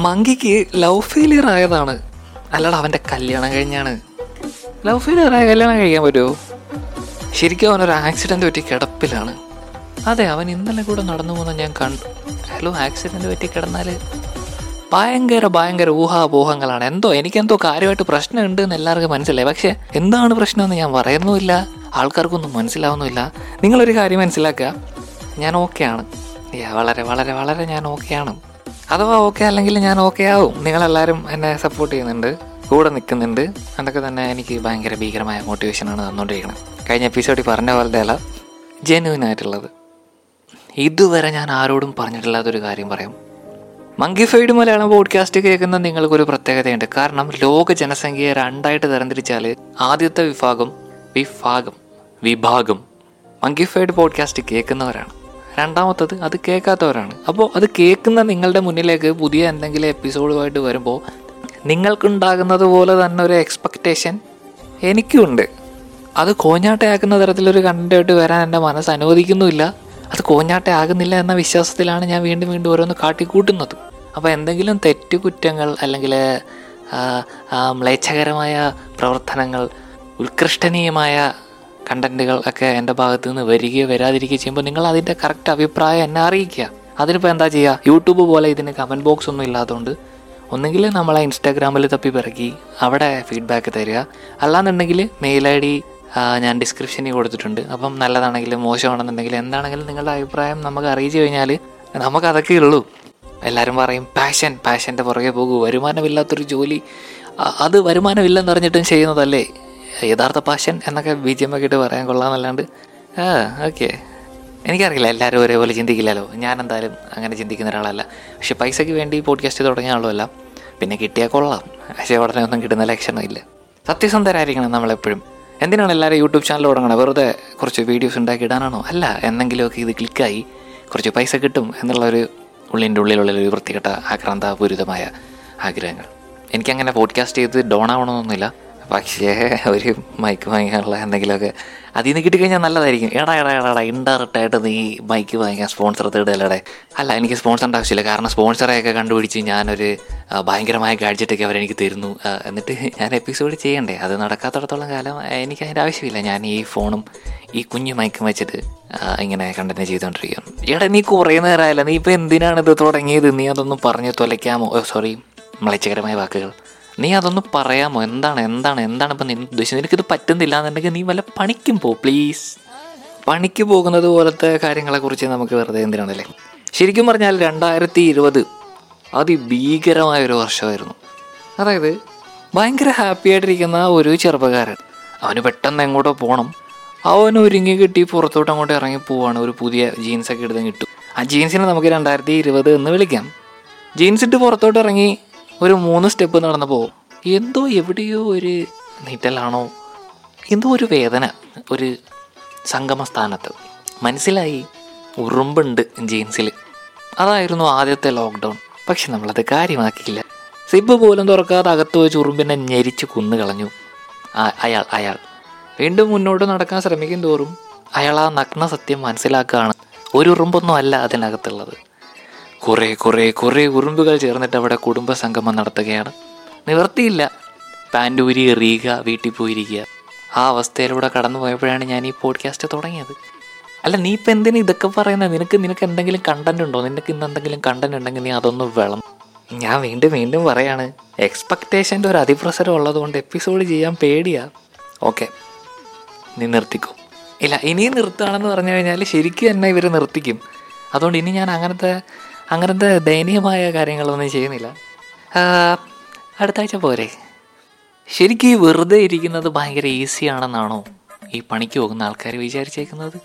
മങ്കിക്ക് love failure ആയതാണ്. അല്ലടാ അവന്റെ കല്യാണം കഴിഞ്ഞാണ്. ലവ് ഫെയിലിയർ ആയ കല്യാണം കഴിക്കാൻ പറ്റുമോ ശരിക്കും അവനൊരു ആക്സിഡന്റ് പറ്റി കിടപ്പിലാണ്. അതെ അവൻ ഇന്നലെ കൂടെ നടന്നു പോകുന്ന ഞാൻ കണ്ടു ഹലോ ആക്സിഡന്റ് പറ്റി കിടന്നാൽ ഭയങ്കര ഭയങ്കര ഊഹാപോഹങ്ങളാണ്. എന്തോ എനിക്കെന്തോ കാര്യമായിട്ട് പ്രശ്നമുണ്ട് എന്ന് എല്ലാവർക്കും മനസ്സിലായി. പക്ഷേ എന്താണ് പ്രശ്നമെന്ന് ഞാൻ പറയുന്നുമില്ല. ആൾക്കാർക്കൊന്നും മനസ്സിലാവുന്നുമില്ല. നിങ്ങളൊരു കാര്യം മനസ്സിലാക്കുക. ഞാൻ ഓക്കെയാണ് വളരെ വളരെ വളരെ ഞാൻ ഓക്കെയാണ് അഥവാ ഓക്കെ അല്ലെങ്കിൽ ഞാൻ ഓക്കെ ആവും. നിങ്ങളെല്ലാവരും എന്നെ സപ്പോർട്ട് ചെയ്യുന്നുണ്ട്. കൂടെ നിൽക്കുന്നുണ്ട്. അതൊക്കെ തന്നെ എനിക്ക് ഭയങ്കര ഭീകരമായ മോട്ടിവേഷനാണ് തന്നുകൊണ്ടിരിക്കുന്നത് കഴിഞ്ഞ എപ്പിസോഡിൽ പറഞ്ഞ പോലത്തെ അല്ല ജെന്യൂൻ ആയിട്ടുള്ളത്. ഇതുവരെ ഞാൻ ആരോടും പറഞ്ഞിട്ടില്ലാത്തൊരു കാര്യം പറയാം. മങ്കിഫൈഡ് മലയാളം പോഡ്കാസ്റ്റ് കേൾക്കുന്ന നിങ്ങൾക്കൊരു പ്രത്യേകതയുണ്ട്. കാരണം ലോക ജനസംഖ്യയെ രണ്ടായിട്ട് തരംതിരിച്ചാൽ ആദ്യത്തെ വിഭാഗം വിഭാഗം വിഭാഗം. മങ്കിഫൈഡ് പോഡ്കാസ്റ്റ് കേൾക്കുന്നവരാണ്. രണ്ടാമത്തത് അത് കേൾക്കാത്തവരാണ്. അപ്പോൾ അത് കേൾക്കുന്ന നിങ്ങളുടെ മുന്നിലേക്ക് പുതിയ എന്തെങ്കിലും എപ്പിസോഡുമായിട്ട് വരുമ്പോൾ നിങ്ങൾക്കുണ്ടാകുന്നത് പോലെ തന്നെ ഒരു എക്സ്പെക്റ്റേഷൻ എനിക്കുമുണ്ട് അത് കോഞ്ഞാട്ടയാക്കുന്ന തരത്തിലൊരു കണ്ടന്റായിട്ട് വരാൻ എന്റെ മനസ്സ് അനുവദിക്കുന്നുമില്ല. അത് കോഞ്ഞാട്ടയാകുന്നില്ല എന്ന വിശ്വാസത്തിലാണ് ഞാൻ വീണ്ടും വീണ്ടും ഓരോന്ന് കാട്ടിക്കൂട്ടുന്നത്. അപ്പോൾ എന്തെങ്കിലും തെറ്റുകുറ്റങ്ങൾ അല്ലെങ്കിൽ മ്ലേച്ഛകരമായ പ്രവർത്തനങ്ങൾ ഉത്കൃഷ്ടനീയമായ കണ്ടന്റുകൾ ഒക്കെ എന്റെ ഭാഗത്തു നിന്ന് വരികയോ വരാതിരിക്കുകയോ ചെയ്യുമ്പോൾ നിങ്ങൾ അതിന്റെ കറക്റ്റ് അഭിപ്രായം എന്നെ അറിയിക്കുക. അതിനിപ്പോൾ എന്താ ചെയ്യുക? യൂട്യൂബ് പോലെ ഇതിന് കമന്റ് ബോക്സ് ഒന്നും ഇല്ലാത്തതുകൊണ്ട് ഒന്നുകിൽ നമ്മളെ ഇൻസ്റ്റാഗ്രാമിൽ തപ്പി പിറക്കി അവിടെ ഫീഡ്ബാക്ക് തരിക. അല്ലാന്നുണ്ടെങ്കിൽ മെയിൽ ഐ ഡി ഞാൻ ഡിസ്ക്രിപ്ഷനിൽ കൊടുത്തിട്ടുണ്ട്. അപ്പം നല്ലതാണെങ്കിലും മോശമാണെന്നുണ്ടെങ്കിലും എന്താണെങ്കിലും നിങ്ങളുടെ അഭിപ്രായം നമുക്ക് അറിയിച്ചു കഴിഞ്ഞാൽ നമുക്ക് അതൊക്കെ ഉള്ളൂ. എല്ലാവരും പറയും പാഷൻ പാഷന്റെ പുറകെ പോകൂ. വരുമാനമില്ലാത്തൊരു ജോലി. അത് വരുമാനമില്ലെന്ന് അറിഞ്ഞിട്ടും ചെയ്യുന്നതല്ലേ? യഥാർത്ഥ പാഷൻ എന്നൊക്കെ ബി ജി എം ഒക്കെ ഇട്ട് പറയാൻ കൊള്ളാമെന്നല്ലാണ്ട്. ആ ഓക്കെ എനിക്കറിയില്ല എല്ലാവരും ഒരേപോലെ ചിന്തിക്കില്ലല്ലോ. ഞാൻ എന്തായാലും അങ്ങനെ ചിന്തിക്കുന്ന ഒരാളല്ല. പക്ഷെ പൈസയ്ക്ക് വേണ്ടി പോഡ്കാസ്റ്റ് തുടങ്ങിയ ആളുമല്ല. പിന്നെ കിട്ടിയാൽ കൊള്ളാം. പക്ഷേ ഉടനെ ഒന്നും കിട്ടുന്ന ലക്ഷണം ഇല്ല. സത്യസന്ധരായിരിക്കണം നമ്മളെപ്പോഴും. എന്തിനാണ് എല്ലാവരും യൂട്യൂബ് ചാനൽ തുടങ്ങണം വെറുതെ കുറച്ച് വീഡിയോസ് ഉണ്ടാക്കി ഇടാനാണോ? അല്ല എന്തെങ്കിലുമൊക്കെ ഇത് ക്ലിക്കായി കുറച്ച് പൈസ കിട്ടും എന്നുള്ളൊരു ഉള്ളിന്റെ ഉള്ളിലുള്ളൊരു വൃത്തികെട്ട ആക്രാന്താപൂരിതമായ ആഗ്രഹങ്ങൾ. എനിക്കങ്ങനെ പോഡ്കാസ്റ്റ് ചെയ്ത് ഡോൺ ആവണമെന്നൊന്നുമില്ല. പക്ഷേ ഒരു മൈക്ക് വാങ്ങിക്കാനുള്ള എന്തെങ്കിലുമൊക്കെ അതിൽ നിന്ന് കിട്ടിക്കഴിഞ്ഞാൽ നല്ലതായിരിക്കും. എടാ എടാ എടാ ഇൻഡയറക്റ്റ് ആയിട്ട് നീ മൈക്ക് വാങ്ങിക്കാൻ സ്പോൺസർ തേടല്ലേ അല്ല എനിക്ക് സ്പോൺസറിന്റെ ആവശ്യമില്ല. കാരണം സ്പോൺസറെയൊക്കെ കണ്ടുപിടിച്ച് ഞാനൊരു ഭയങ്കരമായ ഗാഡ്ജറ്റൊക്കെ അവരെനിക്ക് തരുന്നു. എന്നിട്ട് ഞാൻ എപ്പിസോഡ് ചെയ്യണ്ടേ? അത് നടക്കാത്തടത്തോളം കാലം എനിക്ക് അതിന്റെ ആവശ്യമില്ല. ഞാൻ ഈ ഫോണും ഈ കുഞ്ഞു മൈക്കും വെച്ചിട്ട് ഇങ്ങനെ കണ്ടന്റ് ചെയ്തുകൊണ്ടിരിക്കുകയാണ് എടാ നീ കുറേ നേരമായില്ല. നീ ഇപ്പോൾ എന്തിനാണ് ഇത് തുടങ്ങിയത്? നീ അതൊന്നും പറഞ്ഞ് തൊലയ്ക്കാമോ? സോറി മ്ലേച്ഛകരമായ വാക്കുകൾ. നീ അതൊന്ന് പറയാമോ? എന്താണ് എന്താണ് എന്താണ് ഇപ്പം നിന്റെ ഉദ്ദേശിച്ചത് നിനക്കിത് പറ്റുന്നില്ല എന്നുണ്ടെങ്കിൽ നീ വല്ല പണിക്കും പോ പ്ലീസ് പണിക്ക് പോകുന്നത് പോലത്തെ കാര്യങ്ങളെക്കുറിച്ച് നമുക്ക് വെറുതെ എന്തിനാണല്ലേ? ശരിക്കും പറഞ്ഞാൽ രണ്ടായിരത്തി ഇരുപത് അതിഭീകരമായ ഒരു വർഷമായിരുന്നു. അതായത് ഭയങ്കര ഹാപ്പി ആയിട്ടിരിക്കുന്ന ഒരു ചെറുപ്പക്കാരൻ. അവന് പെട്ടെന്ന് എങ്ങോട്ടോ പോകണം അവൻ ഒരുങ്ങി കിട്ടി പുറത്തോട്ട് അങ്ങോട്ട് ഇറങ്ങി പോവാണ്. ഒരു പുതിയ ജീൻസൊക്കെ എടുത്ത് കിട്ടും ആ ജീൻസിനെ നമുക്ക് രണ്ടായിരത്തി ഇരുപത് എന്ന് വിളിക്കാം. ജീൻസ് ഇട്ട് പുറത്തോട്ട് ഇറങ്ങി ഒരു മൂന്ന് സ്റ്റെപ്പ് നടന്നപ്പോൾ എന്തോ എവിടെയോ ഒരു നീറ്റലാണോ എന്തോ ഒരു വേദന ഒരു സംഗമസ്ഥാനത്ത്. മനസ്സിലായി ഉറുമ്പുണ്ട് ജീൻസിൽ അതായിരുന്നു ആദ്യത്തെ ലോക്ക്ഡൗൺ പക്ഷെ നമ്മളത് കാര്യമാക്കിയില്ല. സിബ് പോലും തുറക്കാതെ അകത്ത് വെച്ച് ഉറുമ്പിനെ ഞെരിച്ച് കുന്നു കളഞ്ഞു. അയാൾ അയാൾ. വീണ്ടും മുന്നോട്ട് നടക്കാൻ ശ്രമിക്കും തോറും അയാൾ ആ നഗ്ന സത്യം മനസ്സിലാക്കുകയാണ്. ഒരു ഉറുമ്പൊന്നും അല്ല അതിനകത്തുള്ളത്. കുറേ കുറേ കുറേ ഉറുമ്പുകൾ ചേർന്നിട്ട് അവിടെ കുടുംബ സംഗമം നടത്തുകയാണ്. നിവർത്തിയില്ല പാന്റ് ഊരി എറിയുക വീട്ടിൽ പോയിരിക്കുക. ആ അവസ്ഥയിലൂടെ കടന്നു പോയപ്പോഴാണ് ഞാൻ ഈ പോഡ്കാസ്റ്റ് തുടങ്ങിയത്. അല്ല നീ ഇപ്പം എന്തിനാ ഇതൊക്കെ പറയുന്നത് നിനക്ക് നിനക്ക് എന്തെങ്കിലും കണ്ടന്റ് ഉണ്ടോ? നിനക്ക് ഇന്ന് എന്തെങ്കിലും കണ്ടന്റ് ഉണ്ടെങ്കിൽ നീ അതൊന്ന് വെളം ഞാൻ വീണ്ടും വീണ്ടും പറയാണ് എക്സ്പെക്റ്റേഷന്റെ ഒരു അതിപ്രസരം ഉള്ളതുകൊണ്ട് എപ്പിസോഡ് ചെയ്യാൻ പേടിയാ. ഓക്കെ നീ നിർത്തിക്കോ. ഇല്ല ഇനി നിർത്തുകയാണെന്ന് പറഞ്ഞു കഴിഞ്ഞാൽ ശരിക്കും തന്നെ ഇവർ നിർത്തിക്കും. അതുകൊണ്ട് ഇനി ഞാൻ അങ്ങനത്തെ അങ്ങനത്തെ ദയനീയമായ കാര്യങ്ങളൊന്നും ചെയ്യുന്നില്ല. അടുത്ത ആഴ്ച പോരെ. ശരിക്കും ഈ വെറുതെ ഇരിക്കുന്നത് ഭയങ്കര ഈസിയാണെന്നാണോ ഈ പണിക്ക് പോകുന്ന ആൾക്കാർ വിചാരിച്ചേക്കുന്നത്?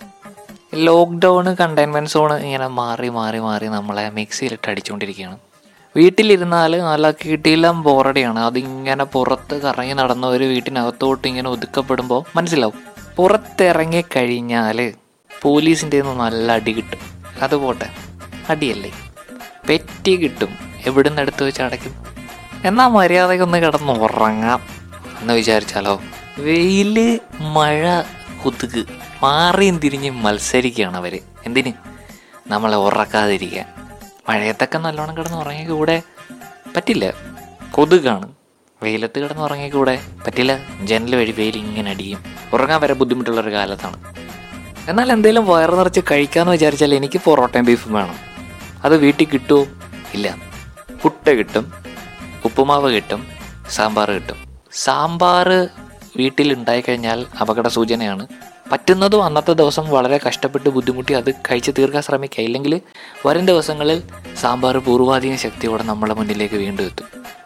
ലോക്ക്ഡൗൺ കണ്ടെയ്ൻമെന്റ് സോൺ ഇങ്ങനെ മാറി മാറി മാറി നമ്മളെ മിക്സിയിലിട്ട് അടിച്ചുകൊണ്ടിരിക്കുകയാണ് വീട്ടിലിരുന്നാൽ നല്ല കിട്ടിയെല്ലാം ബോറടിയാണ്. അതിങ്ങനെ പുറത്ത് കറങ്ങി നടന്ന ഒരു വീട്ടിനകത്തോട്ട് ഇങ്ങനെ ഒതുക്കപ്പെടുമ്പോൾ മനസ്സിലാവും. പുറത്തിറങ്ങി കഴിഞ്ഞാൽ പോലീസിന്റെ നല്ല അടി കിട്ടും. അതുപോട്ടെ അടിയല്ലേ? പെറ്റി കിട്ടും. എവിടുന്ന് എടുത്ത് വെച്ച് അടയ്ക്കും? എന്നാ മര്യാദയ്ക്കൊന്ന് കിടന്ന് ഉറങ്ങാം. എന്ന് വിചാരിച്ചാലോ? വെയിൽ മഴ കൊതുക് മാറിയും തിരിഞ്ഞ് മത്സരിക്കുകയാണ് അവർ. എന്തിന്? നമ്മളെ ഉറക്കാതിരിക്കാൻ. മഴയത്തൊക്കെ നല്ലോണം കിടന്ന് ഉറങ്ങി കൂടെ പറ്റില്ല. കൊതുകാണ്. വെയിലത്ത് കിടന്ന് ഉറങ്ങിക്കൂടെ? പറ്റില്ല. ജനൽ വഴി വെയിൽ ഇങ്ങനെ അടിയും. ഉറങ്ങാൻ വരെ ബുദ്ധിമുട്ടുള്ളൊരു കാലത്താണ്. എന്നാൽ എന്തെങ്കിലും വയറ് നിറച്ച് കഴിക്കാമെന്ന് വിചാരിച്ചാൽ എനിക്ക് പൊറോട്ടയും ബീഫും വേണം. അത് വീട്ടിൽ കിട്ടുമോ ഇല്ല. പുട്ട കിട്ടും ഉപ്പുമാവ് കിട്ടും സാമ്പാർ കിട്ടും. സാമ്പാർ വീട്ടിൽ ഉണ്ടായിക്കഴിഞ്ഞാൽ അപകട സൂചനയാണ്. പറ്റുന്നതും അന്നത്തെ ദിവസം വളരെ കഷ്ടപ്പെട്ട് ബുദ്ധിമുട്ടി അത് കഴിച്ച് തീർക്കാൻ ശ്രമിക്കുക. ഇല്ലെങ്കിൽ വരും ദിവസങ്ങളിൽ സാമ്പാർ പൂർവാധീന ശക്തിയോടെ നമ്മളെ മുന്നിലേക്ക് വീണ്ടും എത്തും.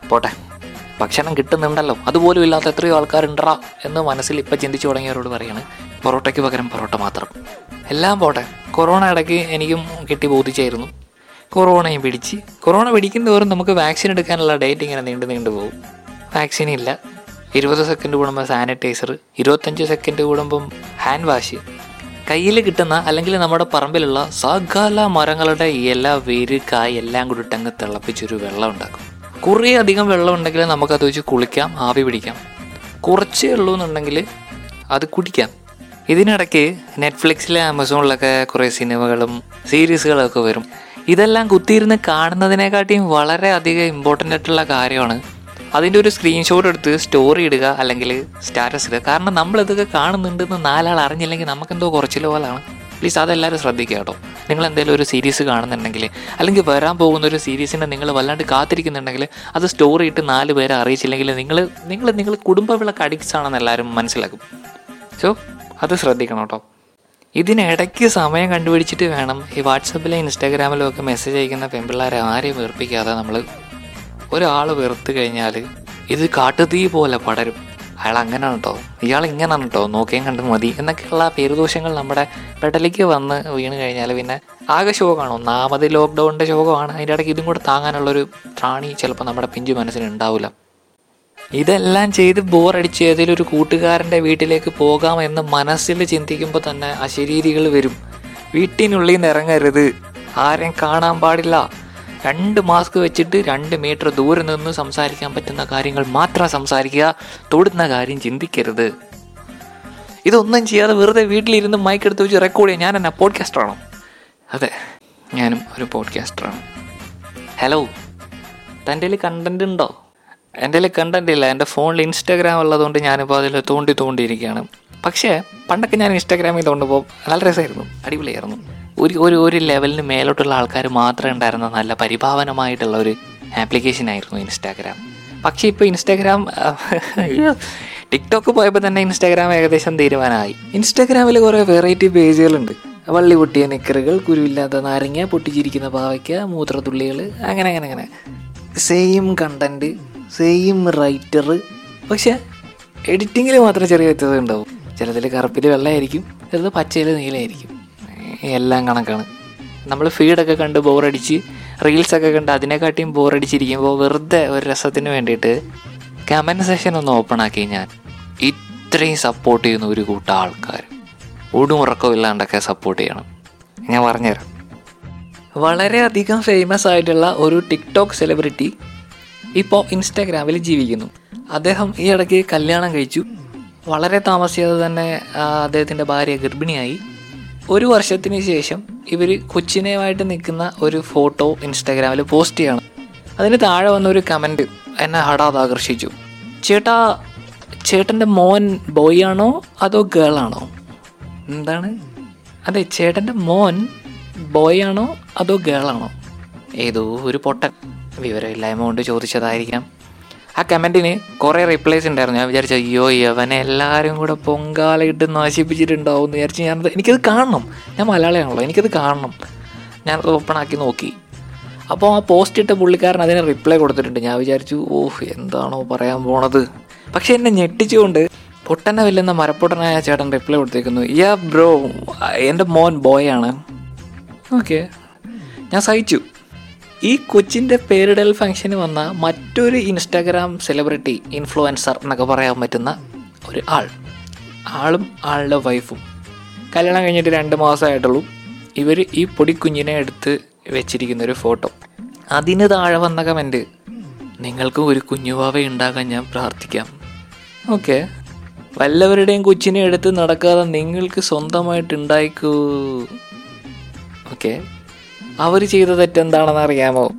പോട്ടെ. ഭക്ഷണം കിട്ടുന്നുണ്ടല്ലോ. അതുപോലും ഇല്ലാത്ത എത്രയോ ആൾക്കാരുണ്ടറാ എന്ന് മനസ്സിൽ ഇപ്പം ചിന്തിച്ചു തുടങ്ങിയവരോട് പറയാണ്. പൊറോട്ടയ്ക്ക് പകരം പൊറോട്ട മാത്രം. എല്ലാം പോട്ടെ. കൊറോണ ഇടയ്ക്ക് എനിക്കും കിട്ടി ബോധിച്ചായിരുന്നു. കൊറോണയും പിടിച്ച്. കൊറോണ പിടിക്കുന്ന തോറും നമുക്ക് വാക്സിൻ എടുക്കാനുള്ള ഡേറ്റ് ഇങ്ങനെ നീണ്ടു നീണ്ടു പോകും. വാക്സിൻ ഇല്ല. ഇരുപത് സെക്കൻഡ് കൂടുമ്പോൾ സാനിറ്റൈസർ ഇരുപത്തഞ്ച് സെക്കൻഡ് കൂടുമ്പം ഹാൻഡ് വാഷ് കയ്യിൽ കിട്ടുന്ന അല്ലെങ്കിൽ നമ്മുടെ പറമ്പിലുള്ള സകല മരങ്ങളുടെ ഇല വേര് കായ് എല്ലാം കൂടി ഇട്ടങ്ങ് തിളപ്പിച്ചൊരു വെള്ളം ഉണ്ടാക്കും. കുറേ അധികം വെള്ളം ഉണ്ടെങ്കിൽ നമുക്കത് വെച്ച് കുളിക്കാം ആവി പിടിക്കാം. കുറച്ചേ ഉള്ളൂ എന്നുണ്ടെങ്കിൽ അത് കുടിക്കാം. ഇതിനിടയ്ക്ക് നെറ്റ്ഫ്ലിക്സിലെ ആമസോണിലൊക്കെ കുറേ സിനിമകളും സീരീസുകളൊക്കെ വരും. ഇതെല്ലാം കുത്തിയിരുന്ന് കാണുന്നതിനെക്കാട്ടിയും വളരെ അധികം ഇമ്പോർട്ടന്റ് ആയിട്ടുള്ള കാര്യമാണ്. അതിന്റെ ഒരു സ്ക്രീൻഷോട്ട് എടുത്ത് സ്റ്റോറി ഇടുക അല്ലെങ്കിൽ സ്റ്റാറ്റസ് ഇടുക. കാരണം നമ്മളിതൊക്കെ കാണുന്നുണ്ടെന്ന് നാലാൾ അറിഞ്ഞില്ലെങ്കിൽ നമുക്കെന്തോ കുറച്ചിൽ പോലാണ്. പ്ലീസ് അതെല്ലാവരും ശ്രദ്ധിക്കുക കേട്ടോ. നിങ്ങൾ എന്തെങ്കിലും ഒരു സീരീസ് കാണുന്നുണ്ടെങ്കിൽ അല്ലെങ്കിൽ വരാൻ പോകുന്ന ഒരു സീരീസിനെ നിങ്ങൾ വല്ലാണ്ട് കാത്തിരിക്കുന്നുണ്ടെങ്കിൽ അത് സ്റ്റോറി ഇട്ട് നാല് പേരെ അറിയിച്ചില്ലെങ്കിൽ നിങ്ങൾ നിങ്ങൾ നിങ്ങൾ കുടുംബവിളക്ക് അഡിക്ട്സ് ആണെന്ന് എല്ലാവരും മനസ്സിലാക്കും. സോ അത് ശ്രദ്ധിക്കണം കേട്ടോ. ഇതിനിടയ്ക്ക് സമയം കണ്ടുപിടിച്ചിട്ട് വേണം ഈ വാട്സപ്പിലും ഇൻസ്റ്റാഗ്രാമിലും ഒക്കെ മെസ്സേജ് അയക്കുന്ന പെൺപിള്ളേരെ ആരെയും വെറുപ്പിക്കാതെ നമ്മൾ ഒരാൾ വെറുത്ത് കഴിഞ്ഞാൽ ഇത് കാട്ടുതീ പോലെ പടരും. അയാൾ അങ്ങനെയാണ് കേട്ടോ ഇയാൾ ഇങ്ങനെയാണ് കേട്ടോ നോക്കിയും കണ്ട് മതി. എന്നൊക്കെയുള്ള പേരുദോഷങ്ങൾ നമ്മുടെ പെട്ടലിക്ക് വന്ന് വീണ് കഴിഞ്ഞാൽ പിന്നെ ആകെ ശോകമാണ്. ഒന്നാമത് ലോക്ക്ഡൗണിന്റെ ശോകമാണ്. അതിന്റെ ഇടയ്ക്ക് ഇതും കൂടെ താങ്ങാനുള്ളൊരു ത്രാണി ചിലപ്പോൾ നമ്മുടെ പിഞ്ചു മനസ്സിന് ഉണ്ടാവില്ല ഇതെല്ലാം ചെയ്ത് ബോറടിച്ച് ഏതെങ്കിലും ഒരു കൂട്ടുകാരന്റെ വീട്ടിലേക്ക് പോകാം എന്ന് മനസ്സിൽ ചിന്തിക്കുമ്പോൾ തന്നെ അശരീരികൾ വരും. വീട്ടിനുള്ളിൽ നിന്ന് ഇറങ്ങരുത്. ആരെയും കാണാൻ പാടില്ല. രണ്ട് മാസ്ക് വെച്ചിട്ട് രണ്ട് മീറ്റർ ദൂരെ നിന്ന് സംസാരിക്കാൻ പറ്റുന്ന കാര്യങ്ങൾ മാത്രം സംസാരിക്കുക. തൊടുന്ന കാര്യം ചിന്തിക്കരുത്. ഇതൊന്നും ചെയ്യാതെ വെറുതെ വീട്ടിലിരുന്ന് മൈക്ക് എടുത്ത് വെച്ച് റെക്കോർഡ് ചെയ്യാം ഞാൻ എന്നാ പോഡ്കാസ്റ്ററാണോ അതെ ഞാനും ഒരു പോഡ്കാസ്റ്ററാണ് ഹലോ തന്റെ കണ്ടന്റ് ഉണ്ടോ? എന്റെ കയ്യിൽ കണ്ടന്റ് ഇല്ല. എന്റെ ഫോണിൽ ഇൻസ്റ്റാഗ്രാം ഉള്ളതുകൊണ്ട് ഞാനിപ്പോൾ അതിൽ തോണ്ടി തോണ്ടിയിരിക്കുകയാണ്. പക്ഷേ പണ്ടൊക്കെ ഞാൻ ഇൻസ്റ്റാഗ്രാമിൽ തോണ്ടുമ്പോൾ നല്ല രസമായിരുന്നു. അടിപൊളിയായിരുന്നു. ഒരു ഒരു ഒരു ലെവലിന് മേലോട്ടുള്ള ആൾക്കാർ മാത്രമേ ഉണ്ടായിരുന്ന നല്ല പരിഭാവനമായിട്ടുള്ള ഒരു ആപ്ലിക്കേഷൻ ആയിരുന്നു ഇൻസ്റ്റാഗ്രാം പക്ഷേ ഇപ്പോൾ ഇൻസ്റ്റാഗ്രാം ടിക്ടോക്ക് പോയപ്പോൾ തന്നെ ഇൻസ്റ്റാഗ്രാം ഏകദേശം തീരുമാനമായി. ഇൻസ്റ്റാഗ്രാമിൽ കുറേ വെറൈറ്റി പേജുകളുണ്ട് വള്ളി പൊട്ടിയ നിക്കറുകൾ കുരുവില്ലാത്ത നാരങ്ങ പൊട്ടിച്ചിരിക്കുന്ന പാവയ്ക്ക മൂത്രത്തുള്ളികൾ അങ്ങനെ അങ്ങനെ അങ്ങനെ. സെയിം കണ്ടന്റ് സെയിം റൈറ്റർ പക്ഷേ എഡിറ്റിങ്ങിൽ മാത്രം ചെറിയ വ്യത്യാസം ഉണ്ടാവും. ചിലതിൽ കറുപ്പിൽ വെള്ളമായിരിക്കും ചിലത് പച്ചയിൽ നീലമായിരിക്കും എല്ലാം കണക്കാണ്. നമ്മൾ ഫീഡൊക്കെ കണ്ട് ബോറടിച്ച് റീൽസൊക്കെ കണ്ട് അതിനെക്കാട്ടിയും ബോറടിച്ചിരിക്കുമ്പോൾ വെറുതെ ഒരു രസത്തിന് വേണ്ടിയിട്ട് കമന്റ് സെഷൻ ഒന്ന് ഓപ്പൺ ആക്കി ഞാൻ ഇത്രയും സപ്പോർട്ട് ചെയ്യുന്ന ഒരു കൂട്ടം ആൾക്കാർ ഒടുമുറക്കവും ഇല്ലാണ്ടൊക്കെ സപ്പോർട്ട് ചെയ്യണം. ഞാൻ പറഞ്ഞുതരാം. വളരെയധികം ഫേമസ് ആയിട്ടുള്ള ഒരു ടിക്ടോക്ക് സെലിബ്രിറ്റി ഇപ്പോൾ ഇൻസ്റ്റാഗ്രാമിൽ ജീവിക്കുന്നു. അദ്ദേഹം ഈ ഇടയ്ക്ക് കല്യാണം കഴിച്ചു. വളരെ താമസിയാതെ തന്നെ അദ്ദേഹത്തിന്റെ ഭാര്യ ഗർഭിണിയായി. ഒരു വർഷത്തിന് ശേഷം ഇവർ കൊച്ചിനെയുമായിട്ട് നിൽക്കുന്ന ഒരു ഫോട്ടോ ഇൻസ്റ്റാഗ്രാമിൽ പോസ്റ്റ് ചെയ്യണം. അതിന് താഴെ വന്ന ഒരു കമന്റ് എന്നെ ഹടാത് ആകർഷിച്ചു. ചേട്ടാ ചേട്ടന്റെ മോൻ ബോയ് ആണോ അതോ ഗേൾ ആണോ? എന്താണ്? അതെ ചേട്ടന്റെ മോൻ ബോയ് ആണോ അതോ ഗേൾ ആണോ? ഏതോ ഒരു പൊട്ടൻ. വിവരമില്ലായ്മ കൊണ്ട് ചോദിച്ചതായിരിക്കാം. ആ കമന്റിന് കുറേ റിപ്ലൈസ് ഉണ്ടായിരുന്നു. ഞാൻ വിചാരിച്ചു അയ്യോ യവനെ എല്ലാവരും കൂടെ പൊങ്കാലയിട്ട് നശിപ്പിച്ചിട്ടുണ്ടാവും എന്ന് വിചാരിച്ച് ഞാനത് എനിക്കത് കാണണം. ഞാൻ മലയാളിയാണല്ലോ എനിക്കത് കാണണം. ഞാനത് ഓപ്പൺ ആക്കി നോക്കി. അപ്പോൾ ആ പോസ്റ്റ് ഇട്ട പുള്ളിക്കാരൻ അതിന് റിപ്ലൈ കൊടുത്തിട്ടുണ്ട്. ഞാൻ വിചാരിച്ചു ഓഹ് എന്താണോ പറയാൻ പോണത്? പക്ഷേ എന്നെ ഞെട്ടിച്ചുകൊണ്ട് പൊട്ടനെ വെല്ലുന്ന മരപ്പൊട്ടനായ ചേട്ടൻ റിപ്ലൈ കൊടുത്തേക്കുന്നു യാ ബ്രോ എന്റെ മോൻ ബോയാണ് ഓക്കെ ഞാൻ സഹിച്ചു. ഈ കൊച്ചിന്റെ പേരിടൽ ഫംഗ്ഷന് വന്ന മറ്റൊരു ഇൻസ്റ്റാഗ്രാം സെലിബ്രിറ്റി ഇൻഫ്ലുവൻസർ എന്നൊക്കെ പറയാൻ പറ്റുന്ന ഒരു ആൾ. ആളും ആളുടെ വൈഫും കല്യാണം കഴിഞ്ഞിട്ട് രണ്ട് മാസമായിട്ടുള്ളൂ. ഇവർ ഈ പൊടിക്കുഞ്ഞിനെ എടുത്ത് വെച്ചിരിക്കുന്ന ഒരു ഫോട്ടോ അതിന് താഴെ വന്ന കമന്റ് നിങ്ങൾക്കും ഒരു കുഞ്ഞുവാവ ഉണ്ടാകാൻ ഞാൻ പ്രാർത്ഥിക്കാം. ഓക്കെ. വല്ലവരുടെയും കൊച്ചിനെ എടുത്ത് നടക്കാതെ നിങ്ങൾക്ക് സ്വന്തമായിട്ട് ഉണ്ടായിക്കൂ. ഓക്കെ. അവർ ചെയ്ത തെറ്റെന്താണെന്ന് അറിയാമോ?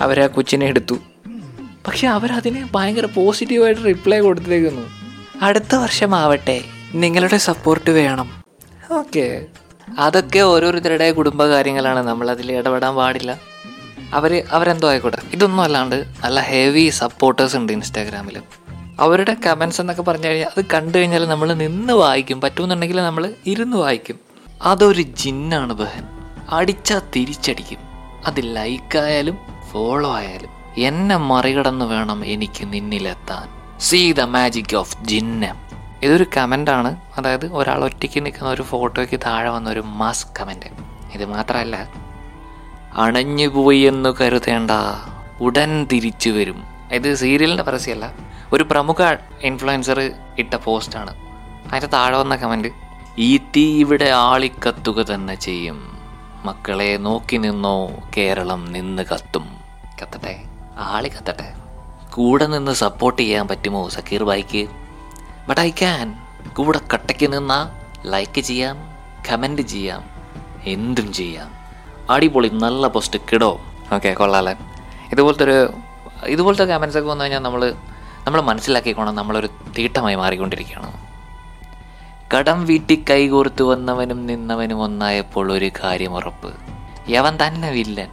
അവർ ആ കൊച്ചിനെ എടുത്തു. പക്ഷെ അവരതിനെ ഭയങ്കര പോസിറ്റീവായിട്ട് റിപ്ലൈ കൊടുത്തേക്കുന്നു. അടുത്ത വർഷമാവട്ടെ നിങ്ങളുടെ സപ്പോർട്ട് വേണം. ഓക്കെ. അതൊക്കെ ഓരോരുത്തരുടെ കുടുംബകാര്യങ്ങളാണ്. നമ്മൾ അതിൽ ഇടപെടാൻ പാടില്ല. അവർ അവരെന്തോ ആയിക്കോട്ടെ. ഇതൊന്നും അല്ലാണ്ട് നല്ല ഹെവി സപ്പോർട്ടേഴ്സ് ഉണ്ട് ഇൻസ്റ്റാഗ്രാമിൽ അവരുടെ കമൻസ് എന്നൊക്കെ പറഞ്ഞു കഴിഞ്ഞാൽ അത് കണ്ടു കഴിഞ്ഞാൽ നമ്മൾ നിന്ന് വായിക്കും. പറ്റുമെന്നുണ്ടെങ്കിൽ നമ്മൾ ഇരുന്ന് വായിക്കും. അതൊരു ജിന്നാണ് ബഹൻ. അടിച്ചാൽ തിരിച്ചടിക്കും. അത് ലൈക്കായാലും ഫോളോ ആയാലും എന്നെ മറികടന്ന് വേണം എനിക്ക് നിന്നിലെത്താൻ. See the magic of Jinnah. ഇതൊരു കമന്റാണ് അതായത് ഒരാൾ ഒറ്റയ്ക്ക് നിൽക്കുന്ന ഒരു ഫോട്ടോയ്ക്ക് താഴെ വന്ന ഒരു മാസ് കമന്റ് ഇത് മാത്രമല്ല അണഞ്ഞുപോയി എന്ന് കരുതേണ്ട ഉടൻ തിരിച്ചു വരും. ഇത് സീരിയലിന്റെ പരസ്യമല്ല ഒരു പ്രമുഖ ഇൻഫ്ലുവൻസർ ഇട്ട പോസ്റ്റാണ് അതിന്റെ താഴെ വന്ന കമന്റ് ഈ തീ ഇവിടെ ആളിക്കത്തുക തന്നെ ചെയ്യും. മക്കളെ നോക്കി നിന്നോ കേരളം നിന്ന് കത്തും. കത്തട്ടെ? ആളി കത്തട്ടെ? കൂടെ നിന്ന് സപ്പോർട്ട് ചെയ്യാൻ പറ്റുമോ സക്കീർ ബായിക്ക് ബട്ട് ഐ ക്യാൻ കൂടെ കട്ടയ്ക്ക് നിന്നാ ലൈക്ക് ചെയ്യാം കമന്റ് ചെയ്യാം എന്തും ചെയ്യാം. അടിപൊളി നല്ല പോസ്റ്റ് കിടോ? ഓക്കെ കൊള്ളാലൻ ഇതുപോലത്തെ ഒരു ഇതുപോലത്തെ കമൻസ് ഒക്കെ വന്നു കഴിഞ്ഞാൽ നമ്മൾ നമ്മൾ മനസ്സിലാക്കിക്കോണം നമ്മളൊരു തീട്ടമായി മാറിക്കൊണ്ടിരിക്കുകയാണ്. കടം വീട്ടി കൈകോർത്തു വന്നവനും നിന്നവനും ഒന്നായപ്പോൾ ഒരു കാര്യം ഉറപ്പ്. യവൻ തന്നെ വില്ലൻ.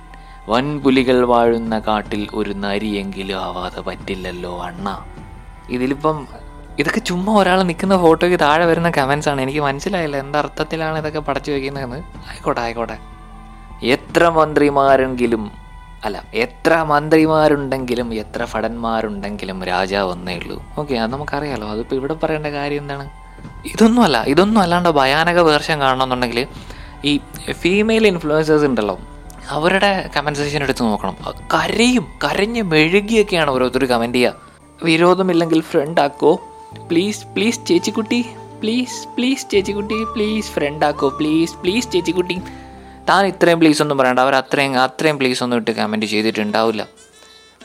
വൻപുലികൾ വാഴുന്ന കാട്ടിൽ ഒരു നരിയെങ്കിലും ആവാതെ പറ്റില്ലല്ലോ അണ്ണ. ഇതിലിപ്പം ഇതൊക്കെ ചുമ്മാ ഒരാൾ നിൽക്കുന്ന ഫോട്ടോയ്ക്ക് താഴെ വരുന്ന കമൻസ് ആണ്. എനിക്ക് മനസ്സിലായില്ല എന്തർത്ഥത്തിലാണ് ഇതൊക്കെ പടച്ചു വയ്ക്കുന്നതെന്ന് ആയിക്കോട്ടെ ആയിക്കോട്ടെ. എത്ര മന്ത്രിമാരെങ്കിലും അല്ല എത്ര മന്ത്രിമാരുണ്ടെങ്കിലും എത്ര ഭടന്മാരുണ്ടെങ്കിലും രാജാവ് ഒന്നേ ഉള്ളൂ. ഓക്കെ അത് നമുക്കറിയാലോ. അതിപ്പോൾ ഇവിടെ പറയേണ്ട കാര്യം എന്താണ്? ഇതൊന്നുമല്ല ഇതൊന്നും അല്ലാണ്ട് ഭയാനക വേർഷൻ കാണണമെന്നുണ്ടെങ്കിൽ ഈ ഫീമെയിൽ ഇൻഫ്ലുവൻസേഴ്സ് ഉണ്ടല്ലോ അവരുടെ കമന്റ് സെക്ഷൻ എടുത്ത് നോക്കണം. കരയും കരഞ്ഞ് മെഴുകിയൊക്കെയാണ് ഓരോരുത്തർ കമന്റ് ചെയ്യുക. വിരോധമില്ലെങ്കിൽ ഫ്രണ്ട് ആക്കോ. പ്ലീസ് പ്ലീസ് ചേച്ചിക്കുട്ടി പ്ലീസ് പ്ലീസ് ചേച്ചിക്കുട്ടി പ്ലീസ് ഫ്രണ്ട് ആക്കോ. പ്ലീസ് പ്ലീസ് ചേച്ചിക്കുട്ടി. താൻ ഇത്രയും പ്ലീസ് ഒന്നും പറയണ്ട. അവർ അത്രയും അത്രയും പ്ലീസ് ഒന്നും ഇട്ട് കമന്റ് ചെയ്തിട്ടുണ്ടാവില്ല.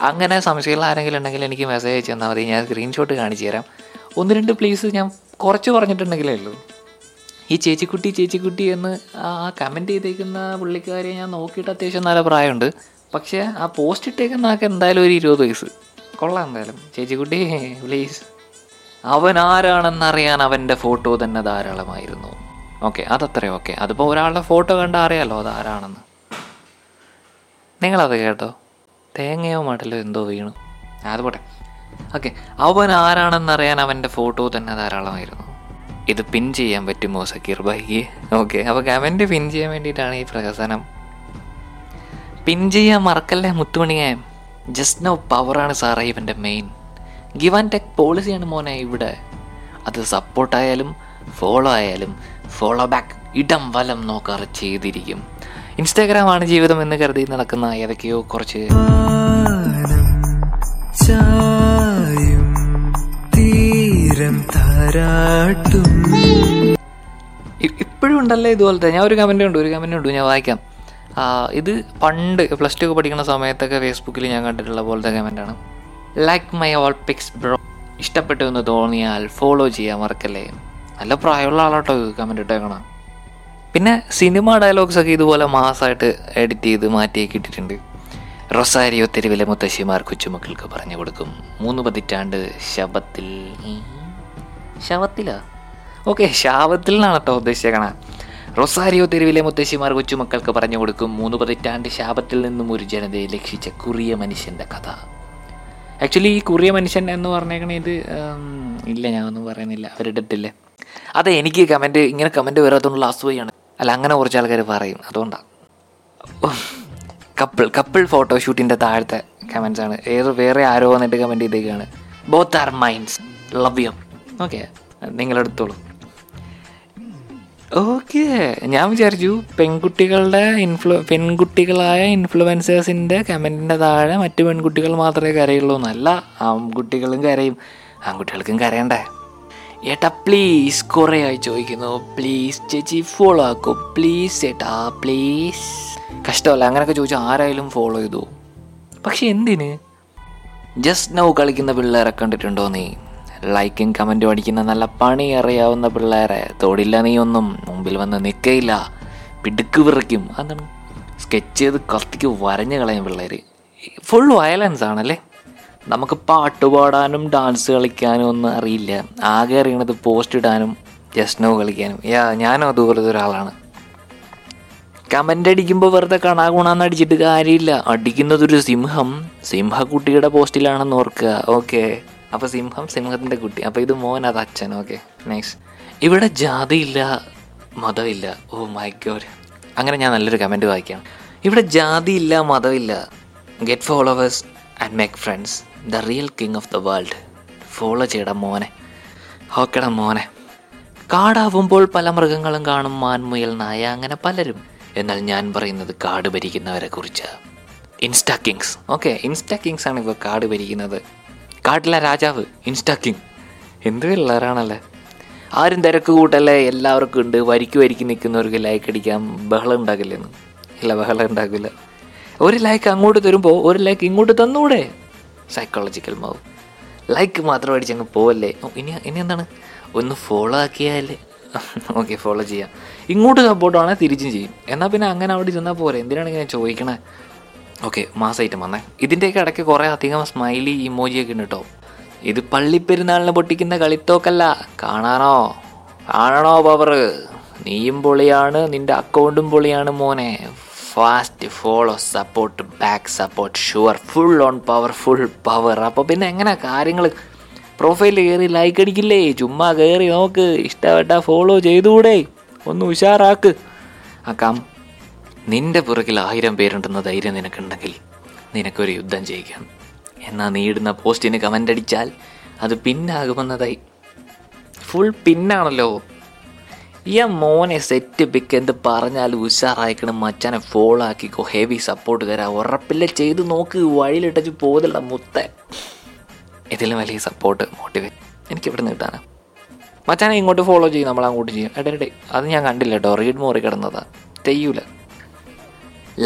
അങ്ങനെ സംശയമുള്ള ആരെങ്കിലും ഉണ്ടെങ്കിൽ എനിക്ക് മെസ്സേജ് അയച്ചു തന്നാൽ മതി. ഞാൻ സ്ക്രീൻഷോട്ട് കാണിച്ചു തരാം. ഒന്ന് രണ്ട് പ്ലീസ് ഞാൻ കുറച്ച് പറഞ്ഞിട്ടുണ്ടെങ്കിലേ ഉള്ളൂ. ഈ ചേച്ചിക്കുട്ടി ചേച്ചിക്കുട്ടി എന്ന് ആ കമന്റ് ചെയ്തേക്കുന്ന പുള്ളിക്കാരെ ഞാൻ നോക്കിയിട്ട് അത്യാവശ്യം നല്ല പ്രായമുണ്ട്. പക്ഷേ ആ പോസ്റ്റ് ഇട്ടേക്കുന്ന ആൾക്ക് എന്തായാലും ഒരു ഇരുപത് വയസ്സ്. കൊള്ളാം എന്തായാലും. ചേച്ചിക്കുട്ടി പ്ലീസ് അവൻ ആരാണെന്നറിയാൻ അവന്റെ ഫോട്ടോ തന്നെ ധാരാളമായിരുന്നു. ഓക്കെ അതത്രേ ഓക്കെ അതിപ്പോൾ ഒരാളുടെ ഫോട്ടോ കണ്ട അറിയാലോ അത് ആരാണെന്ന്. നിങ്ങളത് കേട്ടോ. തേങ്ങയോ മടലോ എന്തോ വീണു. അത് പോട്ടെ. ഓക്കെ അവൻ ആരാണെന്നറിയാൻ അവന്റെ ഫോട്ടോ തന്നെ ധാരാളമായിരുന്നു. ഇത് പിൻ ചെയ്യാൻ പറ്റുമോ സക്കീർ ഭായിക്ക്? ഓക്കെ അപ്പോൾ കമന്റ് പിൻ ചെയ്യാൻ വേണ്ടിയിട്ടാണ് ഈ പ്രഹസനം. പിൻ ചെയ്യാൻ മറക്കല്ലേ മുത്തുമണിയായ ജസ്റ്റ് നോ പവറാണ് സാറേ ഇവന്റെ മെയിൻ ഗിവ് ആൻഡ് ടെക് പോളിസിയാണ് മോനെ ഇവിടെ. അത് സപ്പോർട്ടായാലും ഫോളോ ആയാലും ഫോളോ ബാക്ക് ഇടം വലം നോക്കാറ് ചെയ്തിരിക്കും. ഇൻസ്റ്റാഗ്രാം ആണ് ജീവിതം എന്ന് കരുതി നടക്കുന്ന ഏതൊക്കെയോ കുറച്ച് താരാട്ടും ഇപ്പോഴും ഉണ്ടല്ലേ ഇതുപോലത്തെ? ഞാൻ ഒരു കമന്റ് ഉണ്ട് ഒരു കമന്റ് ഉണ്ട് ഞാൻ വായിക്കാം. ഇത് പണ്ട് പ്ലസ് ടു ഒക്കെ പഠിക്കുന്ന സമയത്തൊക്കെ ഫേസ്ബുക്കിൽ ഞാൻ കണ്ടിട്ടുള്ള പോലത്തെ കമന്റാണ് like my all pics bro ഇഷ്ടപ്പെട്ടു എന്ന് തോന്നിയാൽ ഫോളോ ചെയ്യാൻ മറക്കല്ലേ? നല്ല പ്രായമുള്ള ആളാട്ടോ ഇത് കമന്റ് ഇട്ടേക്കണം. പിന്നെ സിനിമ ഡയലോഗ്സ് ഒക്കെ ഇതുപോലെ മാസമായിട്ട് എഡിറ്റ് ചെയ്ത് മാറ്റിയൊക്കെ ഇട്ടിട്ടുണ്ട്. റൊസാരിയോ തെരുവിലെ മുത്തശ്ശിമാർ കൊച്ചുമക്കൾക്ക് പറഞ്ഞു കൊടുക്കും. മൂന്ന് പതിറ്റാണ്ട് ശബത്തിൽ ശവത്തിലാ? ഓക്കെ ശാപത്തിൽ നിന്നാണ് കേട്ടോ ഉദ്ദേശിച്ചേക്കണ. റൊസാരിയോ തെരുവിലെ മുത്തശ്ശിമാർ കൊച്ചുമക്കൾക്ക് പറഞ്ഞു കൊടുക്കും മൂന്ന് പതിറ്റാണ്ട് ശാപത്തിൽ നിന്നും ഒരു ജനതയെ ലക്ഷിച്ച കുറിയ മനുഷ്യന്റെ കഥ. ആക്ച്വലി ഈ കുറിയ മനുഷ്യൻ എന്ന് പറഞ്ഞേക്കണേ ഇത് ഇല്ല ഞാൻ ഒന്നും പറയുന്നില്ല. അവരുടെ അടുത്തില്ലേ? അതെ എനിക്ക് കമന്റ് ഇങ്ങനെ കമന്റ് വരാത്തതുകൊണ്ടുള്ള അസൂയാണ് അല്ല അങ്ങനെ കുറച്ച് ആൾക്കാർ പറയും. അതുകൊണ്ടാണ് കപ്പിൾ കപ്പിൾ ഫോട്ടോഷൂട്ടിന്റെ താഴത്തെ കമൻസ് ആണ്. ഏത് വേറെ ആരോ വന്നിട്ട് കമന്റ് ചെയ്തേക്കാണ്. Both are minds love you okay നിങ്ങളെടുത്തോളൂ. Okay ഞാൻ വിചാരിച്ചു പെൺകുട്ടികളുടെ ഇൻഫ്ലു പെൺകുട്ടികളായ ഇൻഫ്ലുവൻസേഴ്സിന്റെ കമന്റിന്റെ താഴെ മറ്റു പെൺകുട്ടികൾ മാത്രമേ കരയുള്ളൂ എന്നല്ല ആൺകുട്ടികളും കരയും ആൺകുട്ടികൾക്കും കരയണ്ടേ? ഏട്ടാ പ്ലീസ് കുറേ ആയി ചോദിക്കുന്നു. പ്ലീസ് ചേച്ചി ഫോളോ ആക്കൂ. പ്ലീസ് ഏട്ടാ പ്ലീസ് കഷ്ടമല്ല അങ്ങനെയൊക്കെ ചോദിച്ചാൽ ആരായാലും ഫോളോ ചെയ്തു? പക്ഷെ എന്തിന്? ജസ്റ്റ് നൗ കളിക്കുന്ന പിള്ളേരെ കണ്ടിട്ടുണ്ടോ നീ? ലൈക്കും കമന്റും അടിക്കുന്ന നല്ല പണി അറിയാവുന്ന പിള്ളേരെ. തോടില്ല നീ ഒന്നും മുമ്പിൽ വന്ന് നിൽക്കയില്ല. പിടുക്ക് വിറയ്ക്കും. അതാണ് സ്കെച്ച് ചെയ്ത് കത്തിക്ക് വരഞ്ഞു കളയും പിള്ളേർ ഫുൾ വയലൻസ് ആണല്ലേ? നമുക്ക് പാട്ട് പാടാനും ഡാൻസ് കളിക്കാനും ഒന്നും അറിയില്ല. ആകെ അറിയണത് പോസ്റ്റ് ഇടാനും ജസ്റ്റ് നോ കളിക്കാനും. യാ ഞാനും അതുപോലത്തെ ഒരാളാണ്. കമന്റ് അടിക്കുമ്പോൾ വെറുതെ കണാകുണാന്ന് അടിച്ചിട്ട് കാര്യമില്ല. അടിക്കുന്നതൊരു സിംഹം. സിംഹക്കുട്ടിയുടെ പോസ്റ്റിലാണെന്ന് ഓർക്കുക. ഓക്കെ അപ്പോൾ സിംഹം സിംഹത്തിന്റെ കുട്ടി. അപ്പോൾ ഇത് മോൻ അത് അച്ഛൻ. ഓക്കെ നെക്സ്റ്റ് ഇവിടെ ജാതിയില്ല മതമില്ല. ഓ മൈ ഗോഡ് അങ്ങനെ ഞാൻ നല്ലൊരു കമന്റ് വായിക്കാം. ഇവിടെ ജാതിയില്ല മതമില്ല. Get followers and make friends the real king of the world follow ചെയ്യടാ മോനെ. ഓക്കെടാ മോനെ. കാടാവുമ്പോൾ പല മൃഗങ്ങളും കാണും മാൻമുയൽ നായ അങ്ങനെ പലരും. എന്നാൽ ഞാൻ പറയുന്നത് കാട് ഭരിക്കുന്നവരെ കുറിച്ച്. Insta kings okay insta kings ആണ് ഇപ്പോൾ കാട് ഭരിക്കുന്നത്. കാട്ടിലെ രാജാവ് ഇൻസ്റ്റാ കിങ്. എന്ത് പിള്ളേരാണല്ലേ ആരും തിരക്ക് കൂട്ടല്ലേ എല്ലാവർക്കും ഉണ്ട്. വരിക്ക് വരിക്ക് നിൽക്കുന്നവർക്ക് ലൈക്ക് അടിക്കാം. ബഹളം ഉണ്ടാക്കില്ലെന്ന്. ഇല്ല ബഹളം ഉണ്ടാക്കില്ല. ഒരു ലൈക്ക് അങ്ങോട്ട് തരുമ്പോൾ ഒരു ലൈക്ക് ഇങ്ങോട്ട് തന്നൂടെ? സൈക്കോളജിക്കൽ മാവ്. ലൈക്ക് മാത്രം അടിച്ച് അങ്ങ് പോവല്ലേ ഇനി ഇനി എന്താണ്? ഒന്ന് ഫോളോ ആക്കിയാലേ. ഓക്കെ ഫോളോ ചെയ്യാം. ഇങ്ങോട്ട് സപ്പോർട്ടാണെങ്കിൽ തിരിച്ചും ചെയ്യും. എന്നാൽ പിന്നെ അങ്ങനെ അവിടെ ചെന്നാൽ പോരെ? എന്തിനാണ് ഇങ്ങനെ ചോദിക്കണേ? ഓക്കെ മാസ് ഐറ്റം വന്നേ. ഇതിന്റെയൊക്കെ ഇടയ്ക്ക് കുറേ അധികം സ്മൈലി ഇമോജിയൊക്കെ ഉണ്ട് കേട്ടോ ഇത് പള്ളിപ്പെരുന്നാളിന് പൊട്ടിക്കുന്ന കളിത്തോക്കല്ല. കാണാനോ കാണണോ പവർ നീയും പൊളിയാണ് നിന്റെ അക്കൗണ്ടും പൊളിയാണ് മോനെ. Fast follow support back support sure full on power full power അപ്പോൾ പിന്നെ എങ്ങനെ കാര്യങ്ങൾ പ്രൊഫൈൽ കയറി ലൈക്ക് അടിക്കില്ലേ? ചുമ്മാ കയറി നോക്ക്. ഇഷ്ടപ്പെട്ട ഫോളോ ചെയ്തുകൂടെ ഒന്ന് ഉഷാറാക്ക്. ആക്കാം നിന്റെ പുറകിൽ ആയിരം പേരുണ്ടെന്ന ധൈര്യം നിനക്കുണ്ടെങ്കിൽ നിനക്കൊരു യുദ്ധം ചെയ്യിക്കാം എന്നാൽ നീ ഇടുന്ന പോസ്റ്റിന് കമന്റ് അടിച്ചാൽ അത് പിന്നാകുമെന്നതായി. ഫുൾ പിന്നാണല്ലോ. ഈ മോനെ സെറ്റ് പിക്ക് എന്ത് പറഞ്ഞാലും ഉഷാറായിക്കണം. മച്ചാനെ ഫോളോ ആക്കിക്കോ. ഹെവി സപ്പോർട്ട് തരാം. ഉറപ്പില്ല ചെയ്ത് നോക്ക്. വഴിയിലിട്ടു പോതില്ല മുത്ത. ഇതിലും വലിയ സപ്പോർട്ട് മോട്ടിവേറ്റ് എനിക്ക് ഇവിടെ നിന്ന് മച്ചാനെ ഇങ്ങോട്ട് ഫോളോ ചെയ്യും. നമ്മൾ അങ്ങോട്ട് ചെയ്യും ഇടയിടെ അത് ഞാൻ കണ്ടില്ല കേട്ടോ റീഡ് മോറി കിടന്നതാണ്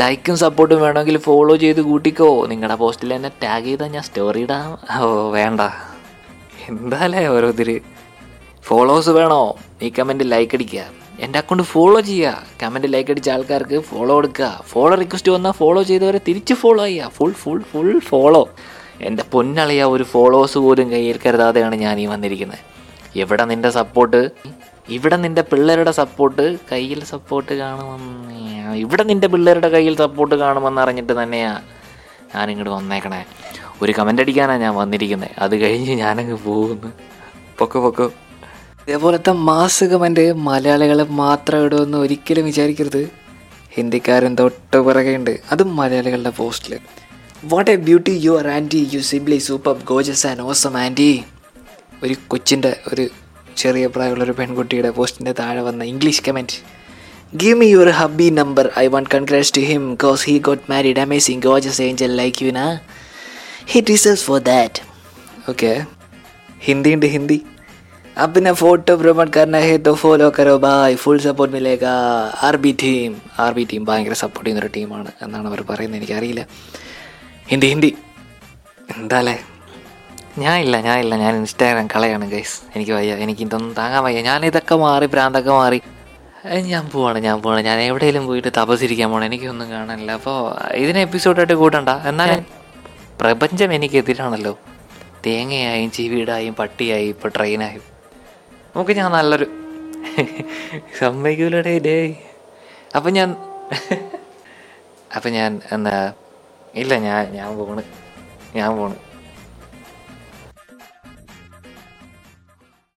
ലൈക്കും സപ്പോർട്ടും വേണമെങ്കിൽ ഫോളോ ചെയ്ത് കൂട്ടിക്കോ. നിങ്ങളുടെ പോസ്റ്റിൽ എന്നെ ടാഗ് ചെയ്താൽ ഞാൻ സ്റ്റോറി ഇടാം. ഓ വേണ്ട. എന്താലേ ഓരോരുത്തര് ഫോളോവേഴ്സ് വേണോ? ഈ കമന്റ് ലൈക്ക് അടിക്കുക എന്റെ അക്കൗണ്ട് ഫോളോ ചെയ്യുക കമന്റ് ലൈക്ക് അടിച്ച ആൾക്കാർക്ക് ഫോളോ കൊടുക്കുക ഫോളോ റിക്വസ്റ്റ് വന്നാൽ ഫോളോ ചെയ്തവരെ തിരിച്ച് ഫോളോ ചെയ്യുക ഫുൾ ഫുൾ ഫുൾ ഫോളോ എന്റെ പൊന്നളിയ ഒരു ഫോളോവേഴ്സ് പോലും കയ്യിൽ കരുതാതെയാണ് ഞാൻ ഈ വന്നിരിക്കുന്നത് എവിടെ നിന്റെ സപ്പോർട്ട് ഇവിടെ നിന്റെ പിള്ളേരുടെ സപ്പോർട്ട് കയ്യിൽ സപ്പോർട്ട് കാണുമെന്ന്. ഇവിടെ നിന്റെ പിള്ളേരുടെ കയ്യിൽ സപ്പോർട്ട് കാണുമെന്ന് അറിഞ്ഞിട്ട് തന്നെയാ ഞാനിങ്ങോട്ട് വന്നേക്കണേ. ഒരു കമന്റ് അടിക്കാനാണ് ഞാൻ വന്നിരിക്കുന്നത് അത് കഴിഞ്ഞ് ഞാനങ്ങ് പോകുന്നു. പൊക്കോ പൊക്കോ. ഇതേപോലത്തെ മാസ് കമന്റ് മലയാളികളെ മാത്രം ഇടുമെന്ന് ഒരിക്കലും വിചാരിക്കരുത്. ഹിന്ദിക്കാരൻ തൊട്ട് പിറകെയുണ്ട്. അതും മലയാളികളുടെ പോസ്റ്റിൽ what a beauty you are aunty you simply super gorgeous and awesome aunty ഒരു കൊച്ചിന്റെ ഒരു ചെറിയ പ്രായമുള്ള ഒരു പെൺകുട്ടിയുടെ പോസ്റ്റിൻ്റെ താഴെ വന്ന English comment give me your hubby number I want congrats to him cause he got married amazing gorgeous angel like you നാ he deserves for that okay Hindi ഉണ്ട് ഹിന്ദി अब बिना फोटो प्रमोट करना है तो follow കരോ bye full support മിലേഗ R B team R B team ഭയങ്കര support ചെയ്യുന്നൊരു ടീമാണ് എന്നാണ് അവർ പറയുന്നത് എനിക്കറിയില്ല ഹിന്ദി ഹിന്ദി എന്താലേ ഞാൻ ഞാൻ ഇല്ല ഞാൻ ഇൻസ്റ്റാഗ്രാം കളയാണ് ഗൈസ് എനിക്ക് വയ്യ. എനിക്ക് ഇതൊന്നും താങ്ങാൻ വയ്യ. ഞാൻ ഇതൊക്കെ മാറി പ്രാന്തൊക്കെ മാറി. ഞാൻ പോവാണ് ഞാൻ പോവാണ്. ഞാൻ എവിടെയെങ്കിലും പോയിട്ട് തപസിരിക്കാൻ പോകണം എനിക്കൊന്നും കാണാനില്ല. അപ്പോൾ ഇതിനെ എപ്പിസോഡായിട്ട് കൂട്ടണ്ട. എന്നാൽ പ്രപഞ്ചം എനിക്കെതിരാണല്ലോ. തേങ്ങയായും ചീവീടായും പട്ടിയായും ഇപ്പോൾ ട്രെയിനായും നമുക്ക് ഞാൻ നല്ലൊരു സമ്മതിക്കൂലടേ ഡേ. അപ്പം ഞാൻ അപ്പം ഞാൻ എന്താ ഇല്ല ഞാൻ ഞാൻ പോണ്. ഞാൻ പോണ്.